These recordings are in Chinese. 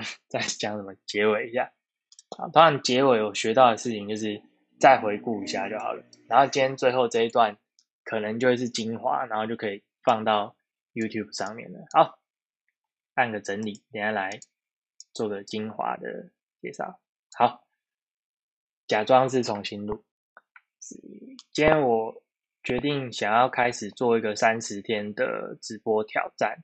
再讲什么结尾一下。啊，当然结尾我学到的事情就是再回顾一下就好了。然后今天最后这一段可能就会是精华，然后就可以放到 YouTube 上面了。好，按个整理，等下来做个精华的介绍。好，假装是重新录。今天我决定想要开始做一个三十天的直播挑战，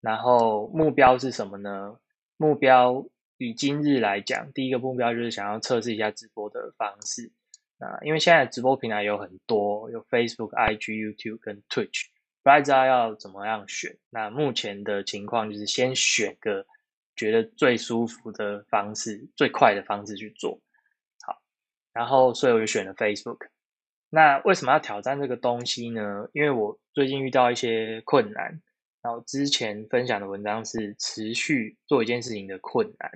然后目标是什么呢？目标。以今日来讲，第一个目标就是想要测试一下直播的方式。那因为现在直播平台有很多，有 Facebook、IG、YouTube 跟 Twitch，不太知道要怎么样选。那目前的情况就是先选个觉得最舒服的方式、最快的方式去做。好，然后所以我就选了 Facebook。那为什么要挑战这个东西呢？因为我最近遇到一些困难。然后之前分享的文章是持续做一件事情的困难。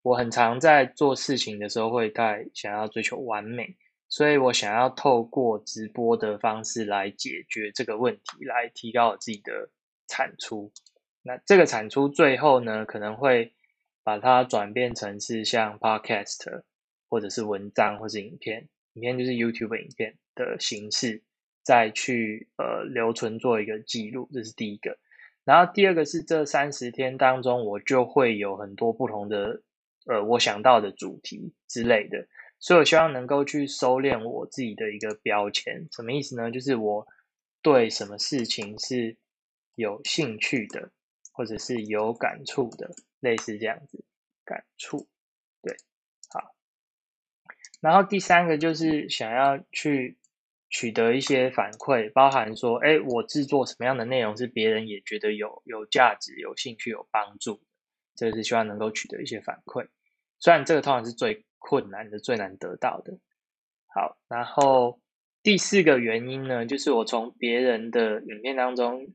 我很常在做事情的时候会太想要追求完美，所以我想要透过直播的方式来解决这个问题，来提高我自己的产出。那这个产出最后呢，可能会把它转变成是像 Podcast 或者是文章或是影片，影片就是 YouTube 影片的形式，再去呃留存做一个记录。这是第一个。然后第二个是这三十天当中，我就会有很多不同的，呃，我想到的主题之类的，所以我希望能够去收敛我自己的一个标签。什么意思呢？就是我对什么事情是有兴趣的，或者是有感触的，类似这样子，感触，对，好。然后第三个就是想要去。取得一些反馈，包含说，哎，我制作什么样的内容是别人也觉得有有价值、有兴趣、有帮助，这是希望能够取得一些反馈。虽然这个通常是最困难的、最难得到的。好，然后第四个原因呢，就是我从别人的影片当中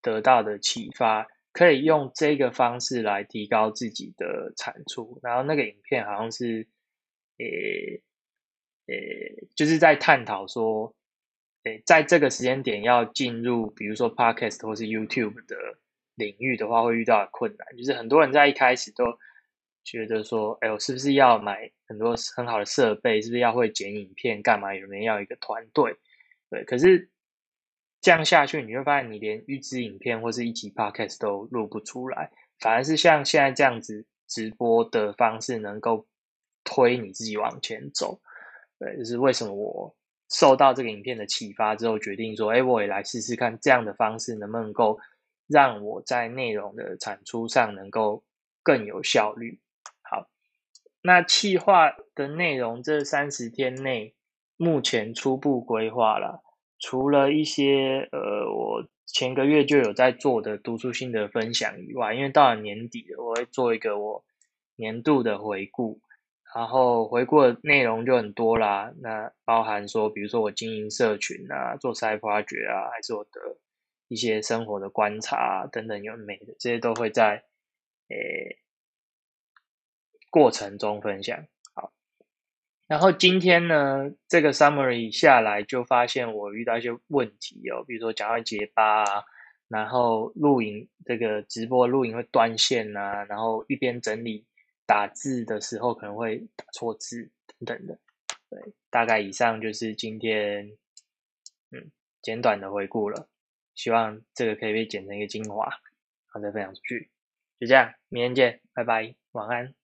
得到的启发，可以用这个方式来提高自己的产出。然后那个影片好像是，诶，诶，就是在探讨说。诶，在这个时间点要进入，比如说 Podcast 或是 YouTube 的领域的话，会遇到困难。就是很多人在一开始都觉得说，哎，我是不是要买很多很好的设备？是不是要会剪影片？干嘛？有没有要一个团队？对，可是这样下去，你会发现你连预支影片或是一集 Podcast 都录不出来，反而是像现在这样子直播的方式，能够推你自己往前走。对，就是为什么我。受到这个影片的启发之后，决定说：“哎，我也来试试看这样的方式能不能够让我在内容的产出上能够更有效率。”好，那企划的内容这三十天内，目前初步规划了，除了一些呃，我前个月就有在做的读书心得分享以外，因为到了年底，我会做一个我年度的回顾。然后回顾的内容就很多啦，那包含说，比如说我经营社群啊，做 side project 啊，还是我的一些生活的观察等等，有美的这些都会在诶过程中分享。好，然后今天呢，这个 summary 下来就发现我遇到一些问题哦，比如说讲到结巴啊，然后录影这个直播录影会断线啊，然后一边整理。打字的时候可能会打错字等等的，对，大概以上就是今天嗯简短的回顾了，希望这个可以被剪成一个精华，然后再分享出去，就这样，明天见，拜拜，晚安。